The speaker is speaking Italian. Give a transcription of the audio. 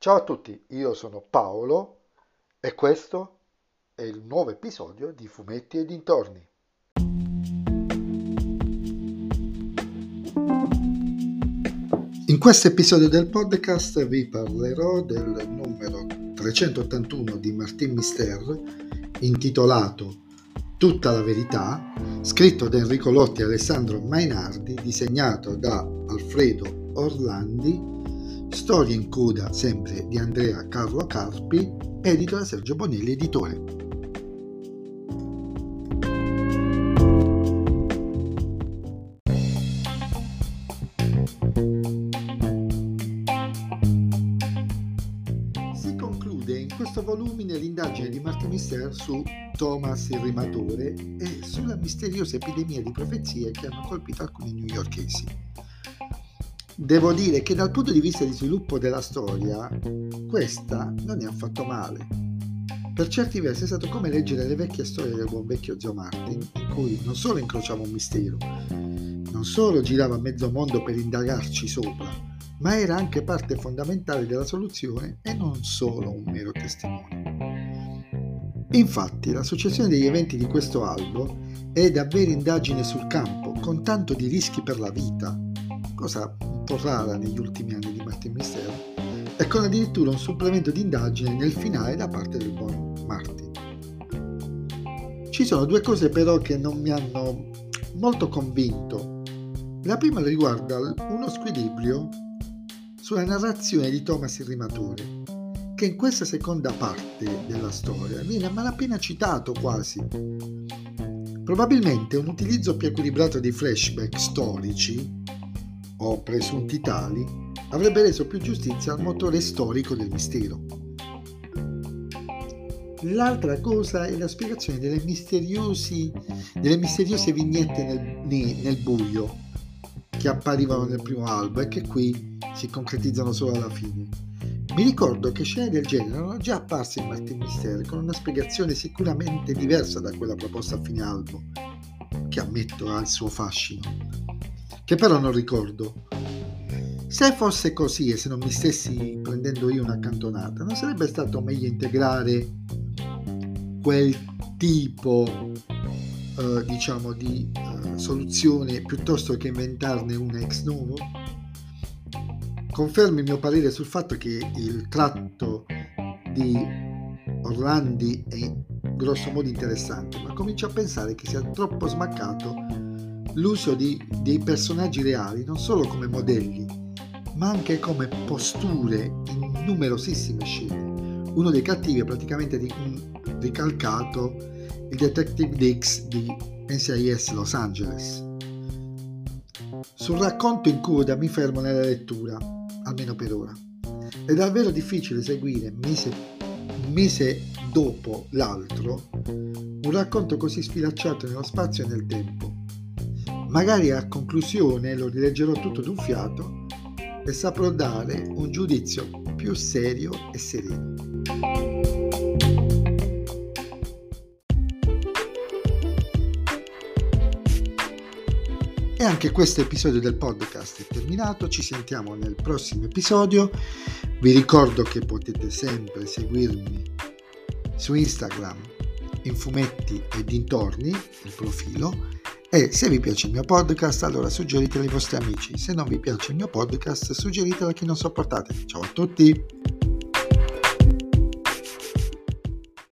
Ciao a tutti, io sono Paolo e questo è il nuovo episodio di Fumetti e dintorni. In questo episodio del podcast vi parlerò del numero 381 di Martin Mister intitolato Tutta la verità, scritto da Enrico Lotti e Alessandro Mainardi, disegnato da Alfredo Orlandi Storia in coda sempre di Andrea Carlo Carpi, edito da Sergio Bonelli, editore. Si conclude in questo volumine l'indagine di Martin Mister su Thomas il rimatore e sulla misteriosa epidemia di profezie che hanno colpito alcuni newyorkesi. Devo dire che dal punto di vista di sviluppo della storia, questa non è affatto male. Per certi versi è stato come leggere le vecchie storie del buon vecchio zio Martin, in cui non solo incrociava un mistero, non solo girava mezzo mondo per indagarci sopra, ma era anche parte fondamentale della soluzione e non solo un mero testimone. Infatti, la successione degli eventi di questo albo è davvero indagine sul campo, con tanto di rischi per la vita, cosa po' rara negli ultimi anni di Martin Mistero, e con addirittura un supplemento di indagine nel finale da parte del buon Martin. Ci sono due cose però che non mi hanno molto convinto. La prima riguarda uno squilibrio sulla narrazione di Thomas il Rimatore, che in questa seconda parte della storia viene a malapena citato quasi. Probabilmente un utilizzo più equilibrato dei flashback storici o presunti tali, avrebbe reso più giustizia al motore storico del mistero. L'altra cosa è la spiegazione delle, delle misteriose vignette nel, nel buio che apparivano nel primo albo e che qui si concretizzano solo alla fine. Mi ricordo che scene del genere erano già apparse in Martin Mystery con una spiegazione sicuramente diversa da quella proposta a fine albo, che ammetto ha il suo fascino che però non ricordo. Se fosse così e se non mi stessi prendendo io una cantonata, non sarebbe stato meglio integrare quel tipo, eh, diciamo, di eh, soluzione piuttosto che inventarne una ex novo? Confermo il mio parere sul fatto che il tratto di Orlandi è grosso modo interessante, ma comincio a pensare che sia troppo smaccato l'uso di, dei personaggi reali non solo come modelli, ma anche come posture in numerosissime scene. Uno dei cattivi è praticamente ricalcato il Detective Dix di NCIS Los Angeles. Sul racconto in coda mi fermo nella lettura, almeno per ora. È davvero difficile seguire mese, mese dopo l'altro un racconto così sfilacciato nello spazio e nel tempo Magari a conclusione lo rileggerò tutto d'un fiato e saprò dare un giudizio più serio e sereno. E anche questo episodio del podcast è terminato, ci sentiamo nel prossimo episodio. Vi ricordo che potete sempre seguirmi su Instagram in fumetti e dintorni, il profilo, e se vi piace il mio podcast, allora suggeritelo ai vostri amici. Se non vi piace il mio podcast, suggeritelo a chi non sopportate. Ciao a tutti!